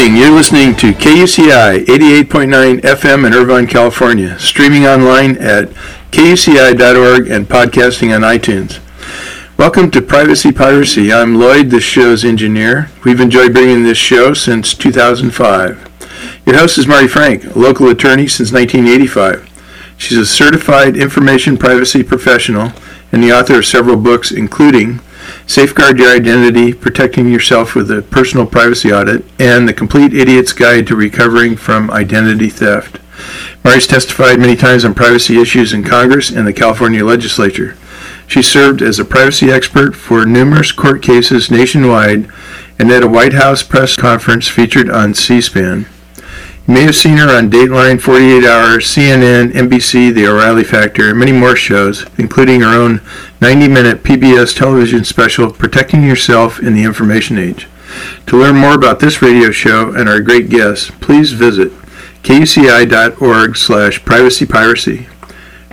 Morning. You're listening to KUCI 88.9 FM in Irvine, California, streaming online at kuci.org and podcasting on iTunes. Welcome to Privacy Piracy. I'm Lloyd, this show's engineer. We've enjoyed bringing this show since 2005. Your host is Mari Frank, a local attorney since 1985. She's a certified information privacy professional and the author of several books, including Safeguard Your Identity, Protecting Yourself with a Personal Privacy Audit, and The Complete Idiot's Guide to Recovering from Identity Theft. Mari's testified many times on privacy issues in Congress and the California legislature. She served as a privacy expert for numerous court cases nationwide and at a White House press conference featured on C-SPAN. You may have seen her on Dateline 48 Hours, CNN, NBC, The O'Reilly Factor, and many more shows, including her own 90 minute PBS television special, Protecting Yourself in the Information Age. To learn more about this radio show and our great guests, please visit kuci.org slash privacypiracy.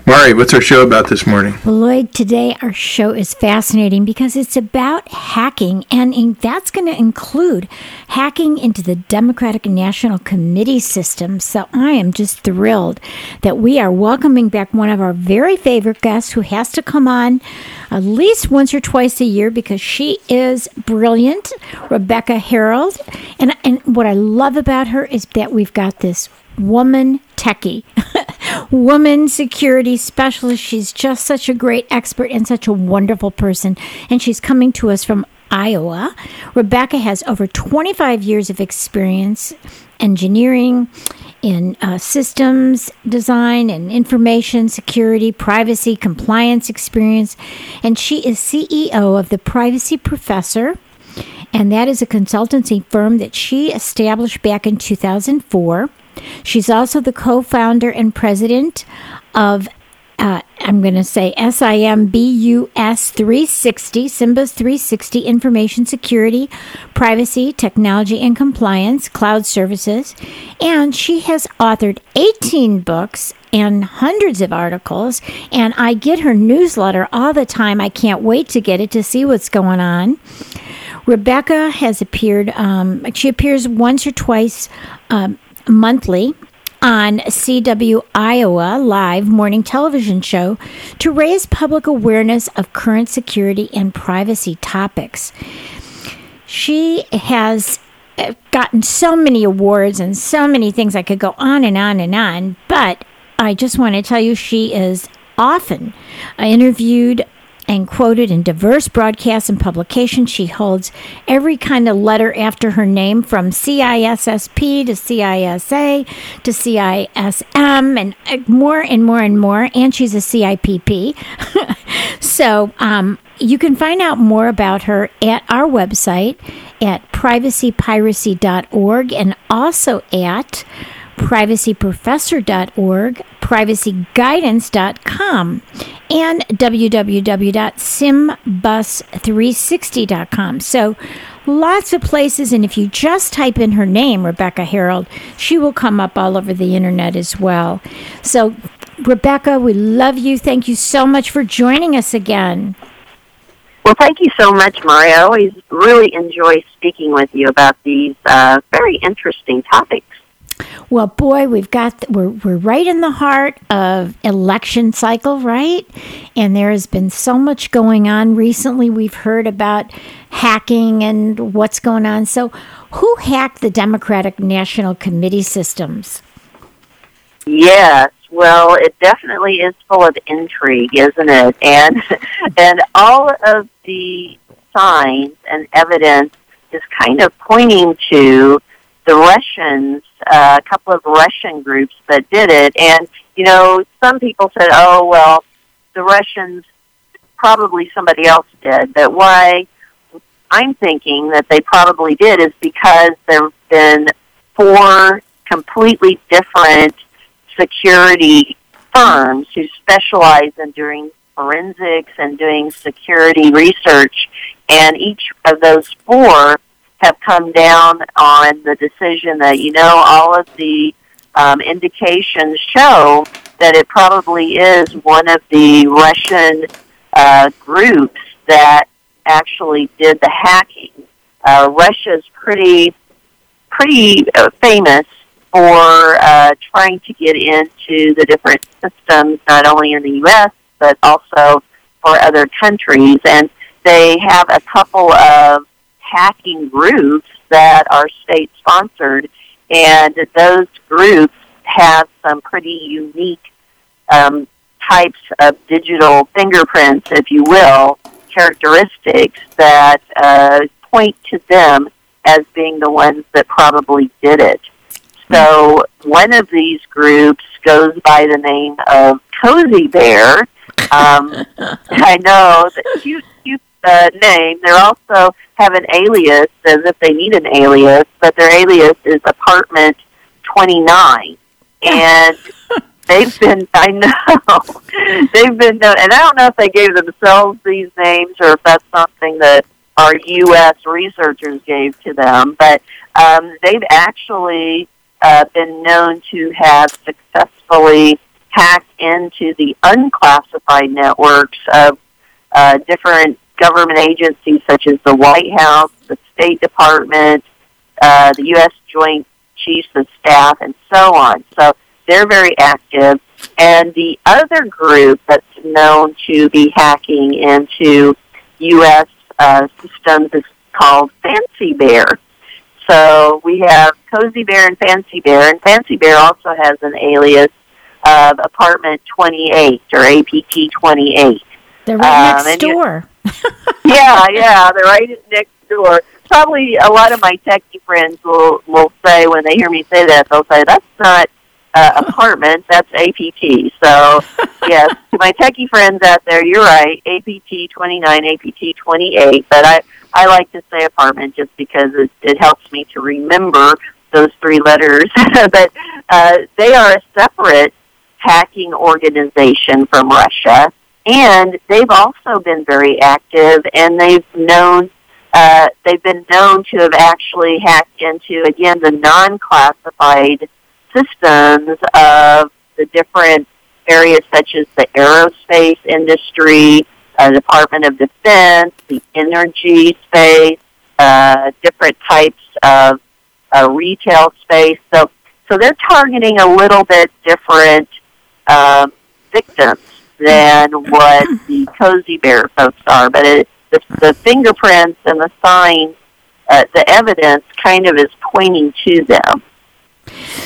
Mari, what's our show about this morning? Well, Lloyd, today our show is fascinating because it's about hacking, and in, that's going to include hacking into the Democratic National Committee system. So I am just thrilled that we are welcoming back one of our very favorite guests who has to come on at least once or twice a year because she is brilliant, Rebecca Herold. And, and what I love about her is that we've got this woman techie, woman security specialist. She's just such a great expert and such a wonderful person. And she's coming to us from Iowa. Rebecca has over 25 years of experience engineering in uh, systems design and information security, privacy, compliance experience. And she is CEO of the Privacy Professor. And that is a consultancy firm that she established back in 2004. She's also the co founder and president of, uh, I'm going to say SIMBUS 360, SIMBUS 360 Information Security, Privacy, Technology and Compliance, Cloud Services. And she has authored 18 books and hundreds of articles. And I get her newsletter all the time. I can't wait to get it to see what's going on. Rebecca has appeared, um, she appears once or twice um, monthly on CW Iowa Live morning television show to raise public awareness of current security and privacy topics. She has uh, gotten so many awards and so many things. I could go on and on and on, but I just want to tell you she is often interviewed and quoted in diverse broadcasts and publications. She holds every kind of letter after her name from CISSP to CISA to CISM and uh, more and more and more. And she's a CIPP. so um, you can find out more about her at our website at privacypiracy.org and also at privacyprofessor.org, privacyguidance.com, and www.simbus360.com. So lots of places. And if you just type in her name, Rebecca Herold, she will come up all over the internet as well. So, Rebecca, we love you. Thank you so much for joining us again. Well, thank you so much, Mari. I always really enjoy speaking with you about these uh, very interesting topics. Well, boy, we've got we're we're right in the heart of election cycle, right? And there has been so much going on recently. We've heard about hacking and what's going on. So, who hacked the Democratic National Committee systems? Yes, well, it definitely is full of intrigue, isn't it? And and all of the signs and evidence is kind of pointing to the Russians, a couple of Russian groups that did it. And, you know, some people said, oh, well, the Russians, probably somebody else did. But why I'm thinking that they probably did is because there have been four completely different security firms who specialize in doing forensics and doing security research, and each of those four have come down on the decision that you know all of the um, indications show that it probably is one of the Russian uh, groups that actually did the hacking. Uh, Russia's pretty pretty uh, famous for uh, trying to get into the different systems, not only in the U.S. but also for other countries, and they have a couple of hacking groups that are state sponsored, and those groups have some pretty unique um, types of digital fingerprints, if you will, characteristics that uh, point to them as being the ones that probably did it. So one of these groups goes by the name of Cozy Bear. Um, I know that cute, cute uh, name. They also have an alias, as if they need an alias, but their alias is Apartment Twenty Nine, and they've been. I know they've been, known, and I don't know if they gave themselves these names or if that's something that our U.S. researchers gave to them, but um, they've actually uh, been known to have successfully hacked into the unclassified networks of uh, different government agencies such as the White House, the State Department, uh, the U.S. Joint Chiefs of Staff, and so on. So they're very active. And the other group that's known to be hacking into U.S uh, systems is called Fancy Bear. So we have Cozy Bear and Fancy Bear, and Fancy Bear also has an alias of Apartment 28 or APT 28. They're right um, next door. yeah, yeah, they're right next door. Probably a lot of my techie friends will will say when they hear me say that they'll say that's not uh, apartment. That's APT. So, yes, to my techie friends out there, you're right. APT 29, APT 28. But I, I like to say apartment just because it, it helps me to remember those three letters. but uh, they are a separate hacking organization from Russia. And they've also been very active, and they've known uh, they've been known to have actually hacked into again the non-classified systems of the different areas such as the aerospace industry, uh, Department of Defense, the energy space, uh, different types of uh, retail space. So, so they're targeting a little bit different um, victims than what the Cozy Bear folks are. But it, the, the fingerprints and the signs, uh, the evidence kind of is pointing to them.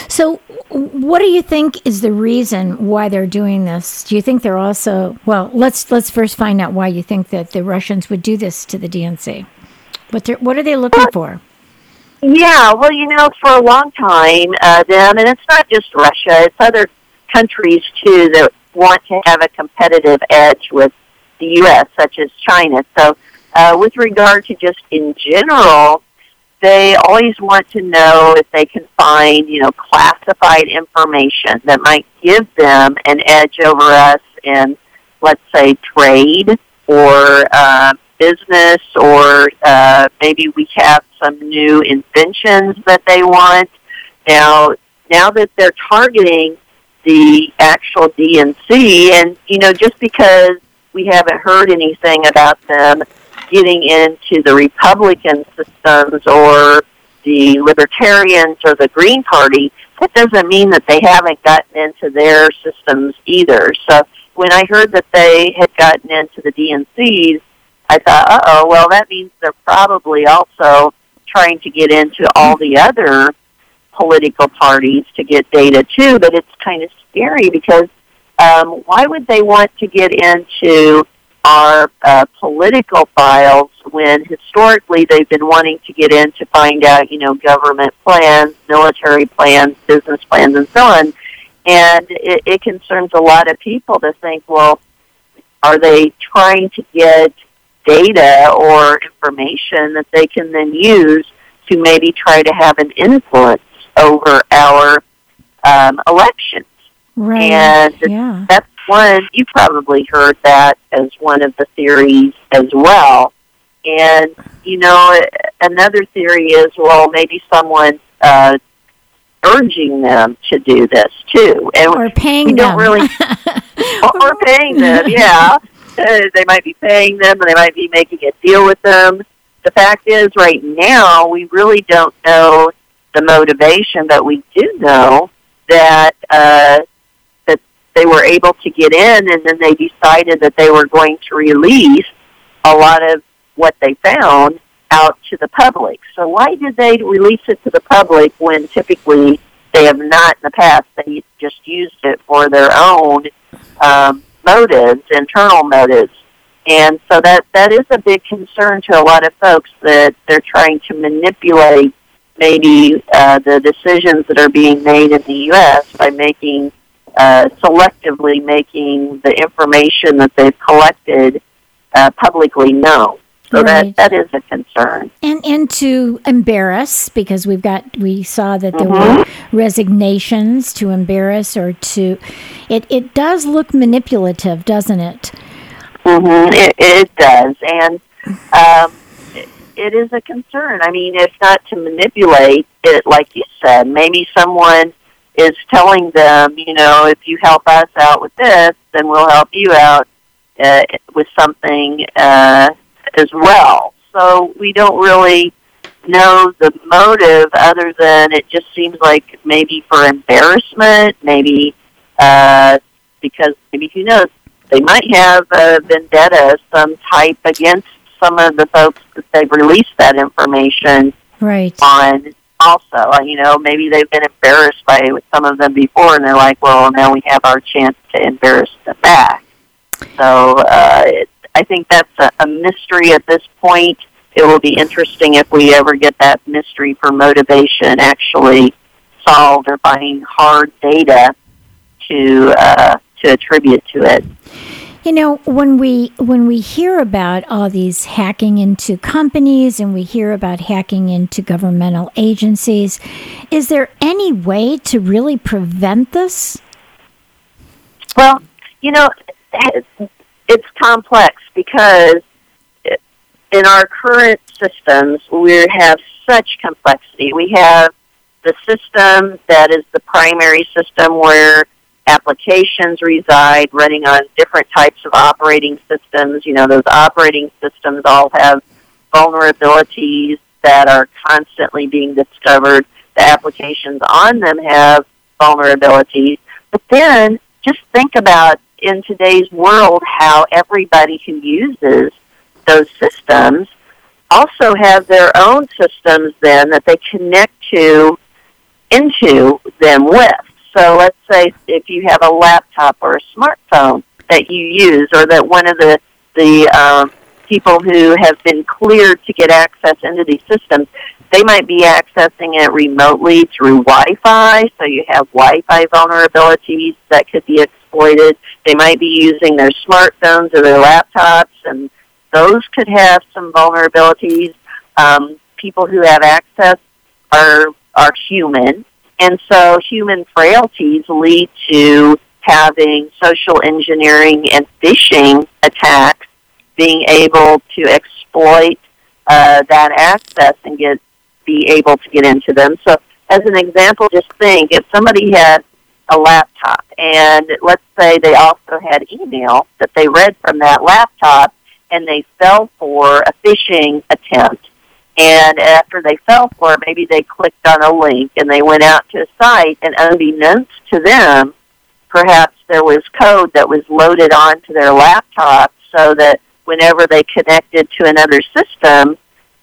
So, what do you think is the reason why they're doing this? Do you think they're also well? Let's let's first find out why you think that the Russians would do this to the DNC. What what are they looking for? Yeah, well, you know, for a long time, uh, them, and it's not just Russia; it's other countries too that want to have a competitive edge with the U.S., such as China. So, uh, with regard to just in general they always want to know if they can find, you know, classified information that might give them an edge over us in, let's say, trade or uh, business, or uh, maybe we have some new inventions that they want. Now, now that they're targeting the actual DNC, and you know, just because we haven't heard anything about them getting into the Republican systems or the Libertarians or the Green Party, that doesn't mean that they haven't gotten into their systems either. So when I heard that they had gotten into the DNCs, I thought, uh oh, well, that means they're probably also trying to get into all the other political parties to get data too. But it's kind of scary because um, why would they want to get into our uh, political files when historically they've been wanting to get in to find out, you know, government plans, military plans, business plans, and so on. And it, it concerns a lot of people to think, well, are they trying to get data or information that they can then use to maybe try to have an influence over our um, elections? Right. And yeah. that's one, you probably heard that as one of the theories as well. And, you know, another theory is, well, maybe someone uh, urging them to do this too. And or paying we them. Don't really, or paying them, yeah. Uh, they might be paying them and they might be making a deal with them. The fact is, right now, we really don't know the motivation, but we do know that uh, that they were able to get in, and then they decided that they were going to release a lot of what they found out to the public. So why did they release it to the public when typically they have not in the past? They just used it for their own um, motives, internal motives. And so that that is a big concern to a lot of folks that they're trying to manipulate maybe uh, the decisions that are being made in the U.S. by making uh, selectively making the information that they've collected uh, publicly known. So right. that that is a concern. And and to embarrass because we've got we saw that there mm-hmm. were resignations to embarrass or to it it does look manipulative, doesn't it? Mm-hmm. It, it does, and um, it, is a concern. I mean, it's not to manipulate it, like you said. Maybe someone is telling them, you know, if you help us out with this, then we'll help you out uh, with something uh, as well. So we don't really know the motive other than it just seems like maybe for embarrassment, maybe uh, because maybe who knows, they might have a vendetta of some type against some of the folks that they've released that information right. on also. Uh, you know, maybe they've been embarrassed by some of them before and they're like, well, now we have our chance to embarrass them back. So uh, it, I think that's a, a mystery at this point. It will be interesting if we ever get that mystery for motivation actually solved or finding hard data to uh, to attribute to it. You know, when we when we hear about all these hacking into companies and we hear about hacking into governmental agencies, is there any way to really prevent this? Well, you know, it's complex because in our current systems, we have such complexity. We have the system that is the primary system where applications reside running on different types of operating systems. You know, those operating systems all have vulnerabilities that are constantly being discovered. The applications on them have vulnerabilities. But then just think about in today's world how everybody who uses those systems also have their own systems then that they connect to into them with. So let's say if you have a laptop or a smartphone that you use or that one of the, the um, people who have been cleared to get access into these systems, they might be accessing it remotely through Wi-Fi, so you have Wi-Fi vulnerabilities that could be exploited. They might be using their smartphones or their laptops, and those could have some vulnerabilities. Um, people who have access are are human, and so human frailties lead to having social engineering and phishing attacks being able to exploit uh, that access and get be able to get into them. So, as an example, just think if somebody had a laptop, and let's say they also had email that they read from that laptop, and they fell for a phishing attempt. And after they fell for it, maybe they clicked on a link and they went out to a site, and unbeknownst to them, perhaps there was code that was loaded onto their laptop so that whenever they connected to another system,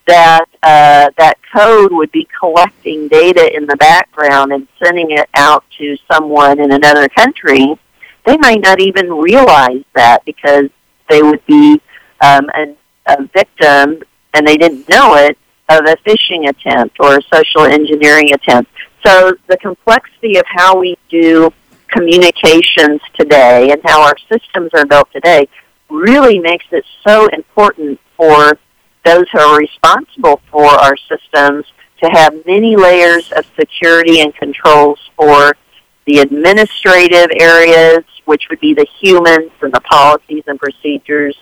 that uh, that code would be collecting data in the background and sending it out to someone in another country, they might not even realize that because they would be um, a, a victim and they didn't know it of a phishing attempt or a social engineering attempt. So the complexity of how we do communications today and how our systems are built today really makes it so important for those who are responsible for our systems to have many layers of security and controls for the administrative areas, which would be the humans and the policies and procedures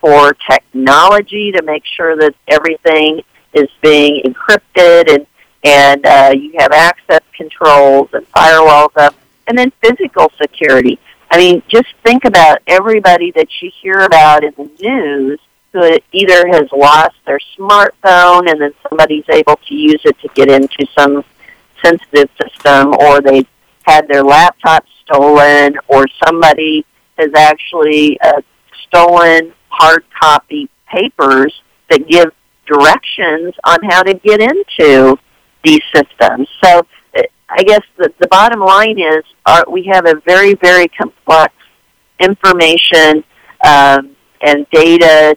for technology to make sure that everything is being encrypted and and uh, you have access controls and firewalls up, and then physical security. I mean, just think about everybody that you hear about in the news who either has lost their smartphone and then somebody's able to use it to get into some sensitive system, or they had their laptop stolen, or somebody has actually uh, stolen hard copy papers that give directions on how to get into these systems. So uh, I guess the, the bottom line is our, we have a very, very complex information um, and data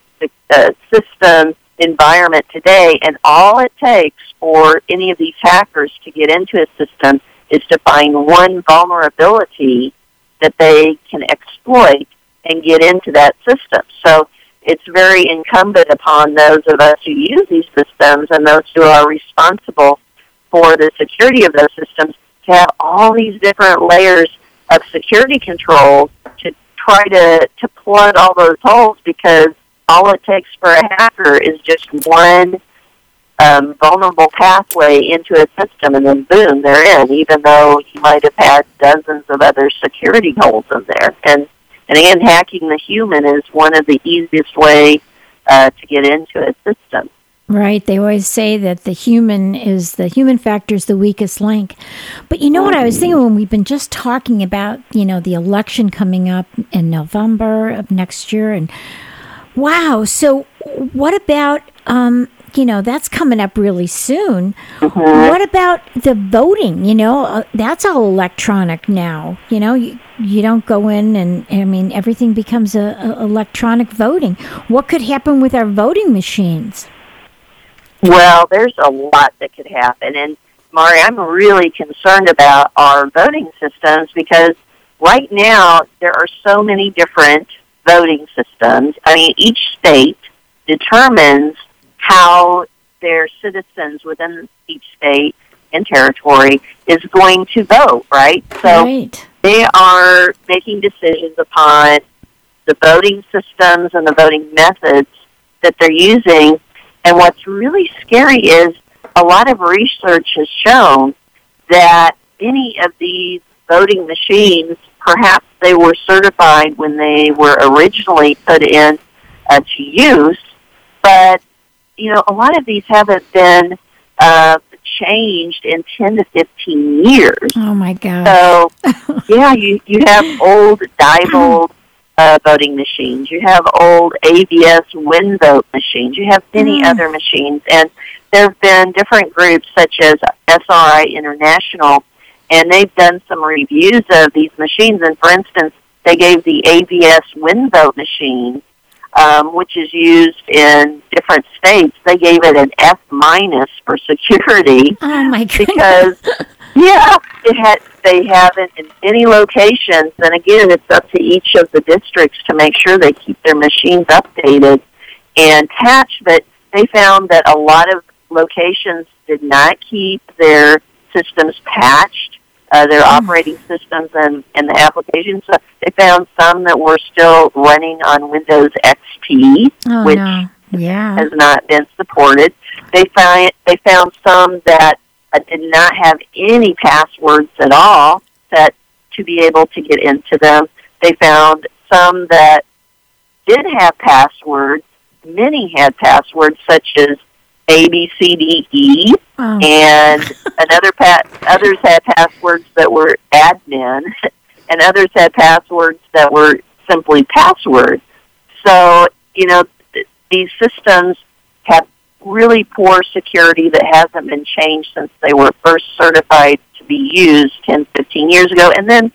uh, system environment today, and all it takes for any of these hackers to get into a system is to find one vulnerability that they can exploit and get into that system. So it's very incumbent upon those of us who use these systems and those who are responsible for the security of those systems to have all these different layers of security controls to try to, to plug all those holes because all it takes for a hacker is just one um, vulnerable pathway into a system, and then boom, they're in. Even though you might have had dozens of other security holes in there, and and again, hacking the human is one of the easiest way uh, to get into a system. Right. They always say that the human is the human factor is the weakest link. But you know what I was thinking when we've been just talking about, you know, the election coming up in November of next year and wow. So what about um you know that's coming up really soon. Mm-hmm. What about the voting? You know, uh, that's all electronic now. You know, you, you don't go in and I mean everything becomes a, a electronic voting. What could happen with our voting machines? Well, there's a lot that could happen. And Mari, I'm really concerned about our voting systems because right now there are so many different voting systems. I mean, each state determines how their citizens within each state and territory is going to vote, right? So right. they are making decisions upon the voting systems and the voting methods that they're using and what's really scary is a lot of research has shown that any of these voting machines, perhaps they were certified when they were originally put in uh, to use, but you know a lot of these haven't been uh, changed in 10 to 15 years. Oh my God. So, yeah, you, you have old Diebold uh, voting machines. You have old AVS WinVote machines. You have many mm. other machines, and there have been different groups such as SRI International, and they've done some reviews of these machines. And for instance, they gave the AVS WinVote machine, um, which is used in different states. They gave it an F minus for security. Oh my goodness! Because yeah, it had they haven't in any locations. And again, it's up to each of the districts to make sure they keep their machines updated and patched. But they found that a lot of locations did not keep their systems patched, uh, their mm. operating systems and, and the applications. So they found some that were still running on Windows XP, oh, which no. yeah. has not been supported. They found they found some that I did not have any passwords at all set to be able to get into them. They found some that did have passwords. Many had passwords such as A, B, C, D, E, oh. and another pa- others had passwords that were admin, and others had passwords that were simply passwords. So you know th- these systems have really poor security that hasn't been changed since they were first certified to be used 10, 15 years ago, and then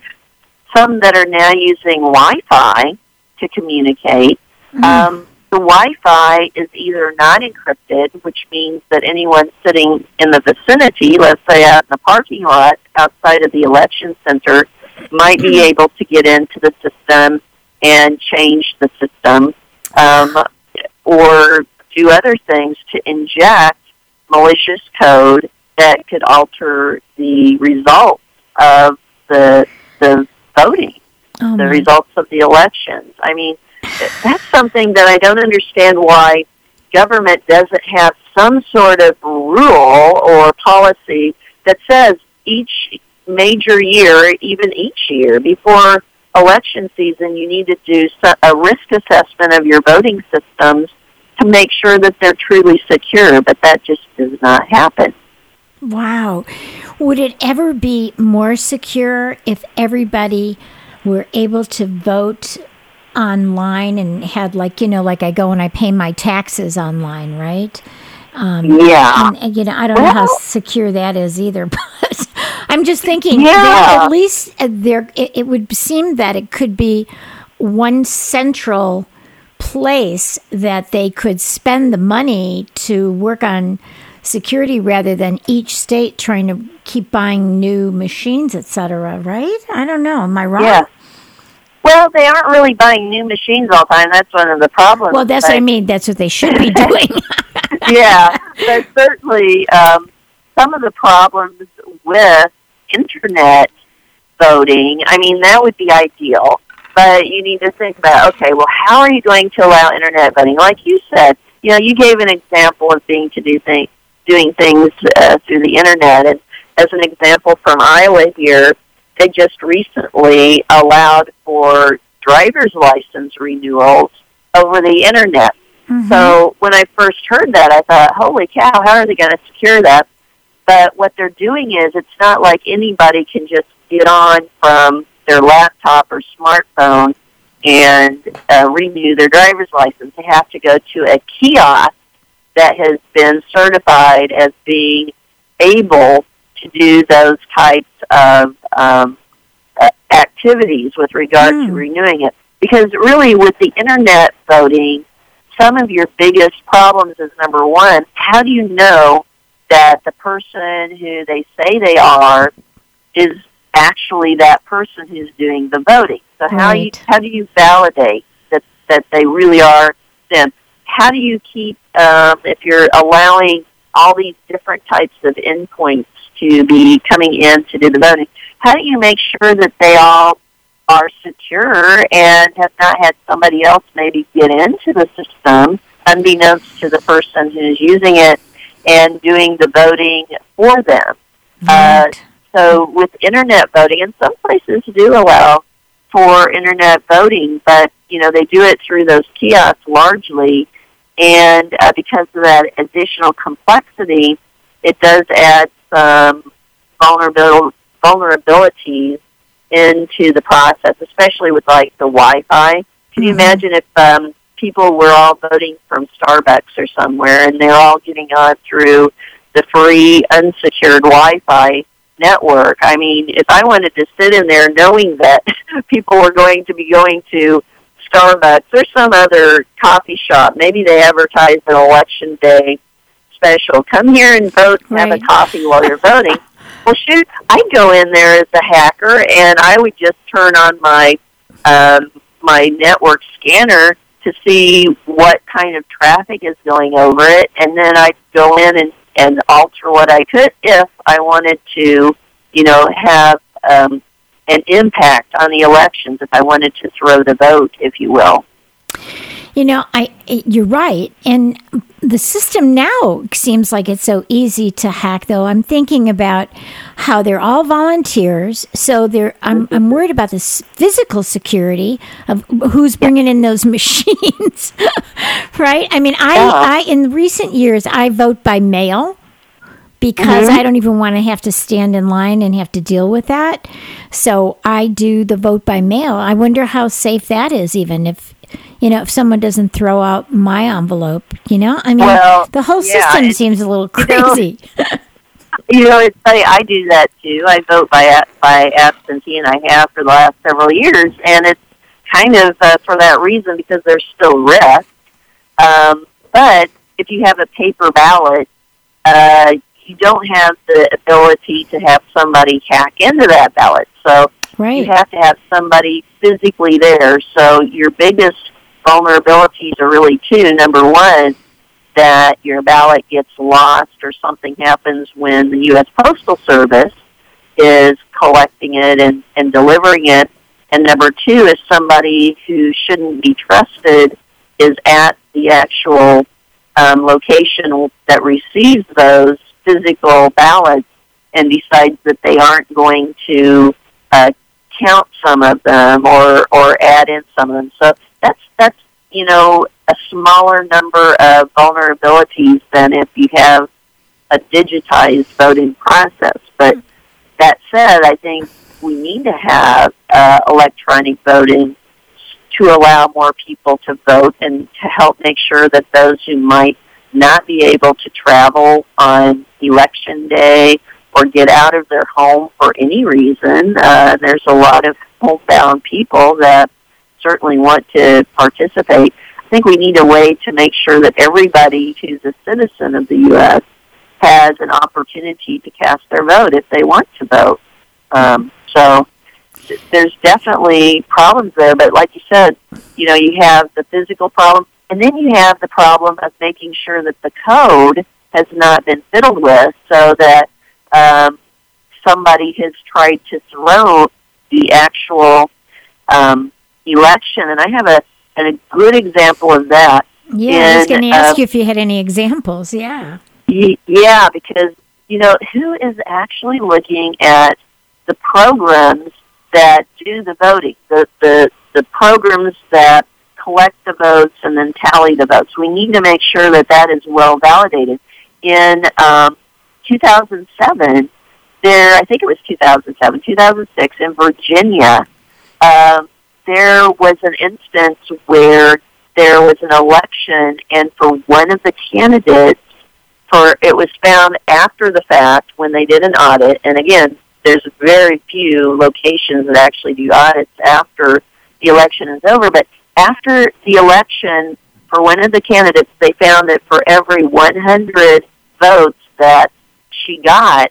some that are now using Wi-Fi to communicate. Mm-hmm. Um, the Wi-Fi is either not encrypted, which means that anyone sitting in the vicinity, let's say out in the parking lot outside of the election center, might be mm-hmm. able to get into the system and change the system. Um, or do other things to inject malicious code that could alter the results of the the voting, Oh, the results of the elections. I mean, that's something that I don't understand why government doesn't have some sort of rule or policy that says each major year, even each year before election season, you need to do a risk assessment of your voting systems to make sure that they're truly secure, but that just does not happen. Wow. Would it ever be more secure if everybody were able to vote online and had, like, you know, like I go and I pay my taxes online, right? Um, Yeah. and, and, you know, I don't know how secure that is either, but I'm just thinking Yeah. that at least uh, there, it, it would seem that it could be one central place that they could spend the money to work on security rather than each state trying to keep buying new machines, et cetera, right? I don't know. Am I wrong? Yeah. Well, they aren't really buying new machines all the time. That's one of the problems. Well, that's what I mean. That's what they should be doing. yeah, but certainly um, some of the problems with internet voting, I mean, that would be ideal. But you need to think about, okay, well, how are you going to allow internet voting? Like you said, you know, you gave an example of being to do things, doing things uh, through the internet. And as an example from Iowa here, they just recently allowed for driver's license renewals over the internet. So when I first heard that, I thought, holy cow, how are they going to secure that? But what they're doing is it's not like anybody can just get on from their laptop or smartphone and uh, renew their driver's license. They have to go to a kiosk that has been certified as being able to do those types of um, activities with regard to Hmm. renewing it. Because really, with the internet voting, some of your biggest problems is number one, how do you know that the person who they say they are is actually that person who's doing the voting? So how you how do you validate that that they really are them? How do you keep um, if you're allowing all these different types of endpoints to be coming in to do the voting? How do you make sure that they all are secure and have not had somebody else maybe get into the system unbeknownst to the person who's using it and doing the voting for them. Uh, so with internet voting, and some places do allow for internet voting, but you know they do it through those kiosks largely, and uh, because of that additional complexity, it does add some vulnerable vulnerabilities into the process, especially with like the Wi-Fi. Can you Mhm. imagine if um, people were all voting from Starbucks or somewhere, and they're all getting on through the free unsecured Wi-Fi network? I mean, if I wanted to sit in there knowing that people were going to be going to Starbucks or some other coffee shop, maybe they advertise an election day special. Come here and vote and have a coffee while you're voting. Well, shoot, I'd go in there as a hacker, and I would just turn on my um, my network scanner to see what kind of traffic is going over it, and then I'd go in and, and alter what I could if I wanted to, you know, have um, an impact on the elections, if I wanted to throw the vote, if you will. You know, I you're right, and the system now seems like it's so easy to hack. Though I'm thinking about how they're all volunteers, so they're. I'm I'm worried about this physical security of who's bringing in those machines, right? I mean, I Yeah. I in recent years I vote by mail because mm-hmm. I don't even want to have to stand in line and have to deal with that. So I do the vote by mail. I wonder how safe that is, even if you know if someone doesn't throw out my envelope. You know, I mean, Well, the whole yeah, system seems a little you know, crazy. You know, it's funny. I do that too. I vote by by absentee, and I have for the last several years. And it's kind of uh, for that reason because there's still risk. Um, but if you have a paper ballot, uh, you don't have the ability to have somebody hack into that ballot. So you have to have somebody physically there. So your biggest vulnerabilities are really two. Number one, that your ballot gets lost or something happens when the U.S. Postal Service is collecting it and, and delivering it. And number two is somebody who shouldn't be trusted is at the actual um, location that receives those physical ballots and decides that they aren't going to uh, count some of them or or add in some of them. So that's that's you know a smaller number of vulnerabilities than if you have a digitized voting process. But that said, I think we need to have uh, electronic voting to allow more people to vote and to help make sure that those who might not be able to travel on election day or get out of their home for any reason. Uh, there's a lot of homebound people that certainly want to participate. I think we need a way to make sure that everybody who's a citizen of the U.S. has an opportunity to cast their vote if they want to vote. Um, so there's definitely problems there, but like you said, you know, you have the physical problem, and then you have the problem of making sure that the code has not been fiddled with so that um, somebody has tried to throw the actual um, election. And I have a, a good example of that. Yeah, in, I was going to ask uh, you if you had any examples. Yeah. Y- yeah, because, you know, who is actually looking at the programs that do the voting, the, the, the programs that collect the votes and then tally the votes. We need to make sure that that is well validated. In um, 2007, there, I think it was 2007, 2006, in Virginia, um, there was an instance where there was an election, and for one of the candidates, for it was found after the fact when they did an audit, and again, there's very few locations that actually do audits after the election is over, but after the election, for one of the candidates, they found that for every 100 votes that she got,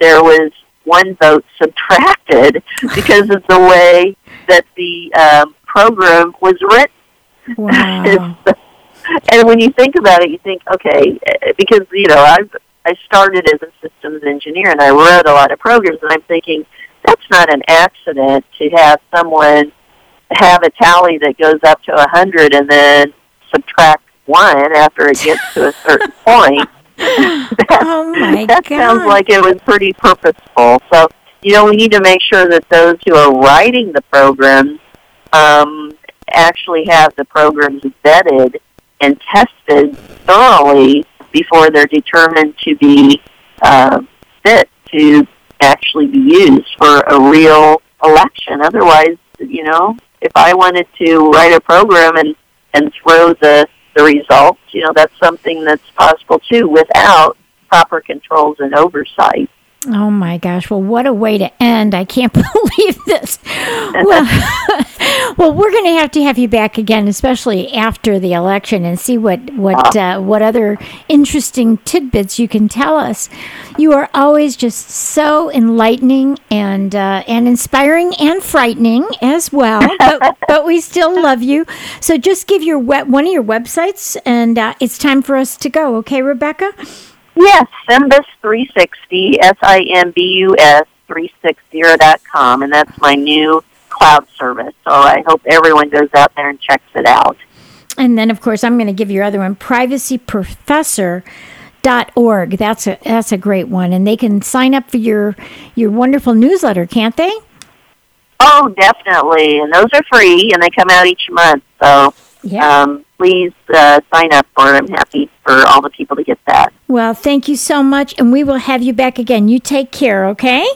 there was one vote subtracted because of the way that the um, program was written. Wow. and when you think about it, you think, okay, eh, because you know I I started as a systems engineer and I wrote a lot of programs, and I'm thinking that's not an accident to have someone have a tally that goes up to a hundred and then subtract one after it gets to a certain point that, oh my that God. sounds like it was pretty purposeful. So, you know, we need to make sure that those who are writing the programs um, actually have the programs vetted and tested thoroughly before they're determined to be uh, fit to actually be used for a real election. Otherwise, you know, if I wanted to write a program and and throw the the results. You know, that's something that's possible too without proper controls and oversight. Oh my gosh! Well, what a way to end! I can't believe this. Well, well, we're going to have to have you back again, especially after the election, and see what what uh, what other interesting tidbits you can tell us. You are always just so enlightening and uh, and inspiring and frightening as well. But, but we still love you. So just give your web, one of your websites, and uh, it's time for us to go. Okay, Rebecca. Yes, Simbus360, S-I-M-B-U-S 360.com, and that's my new cloud service. So I hope everyone goes out there and checks it out. And then, of course, I'm going to give your other one, privacyprofessor.org. That's a that's a great one, and they can sign up for your your wonderful newsletter, can't they? Oh, definitely, and those are free, and they come out each month. So yeah. Um, please uh, sign up for it. I'm happy for all the people to get that. Well, thank you so much, and we will have you back again. You take care, okay?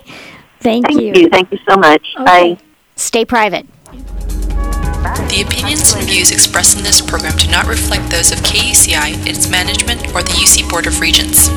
Thank, thank you. you. Thank you so much. Okay. Bye. Stay private. The opinions and views expressed in this program do not reflect those of KUCI, its management, or the UC Board of Regents.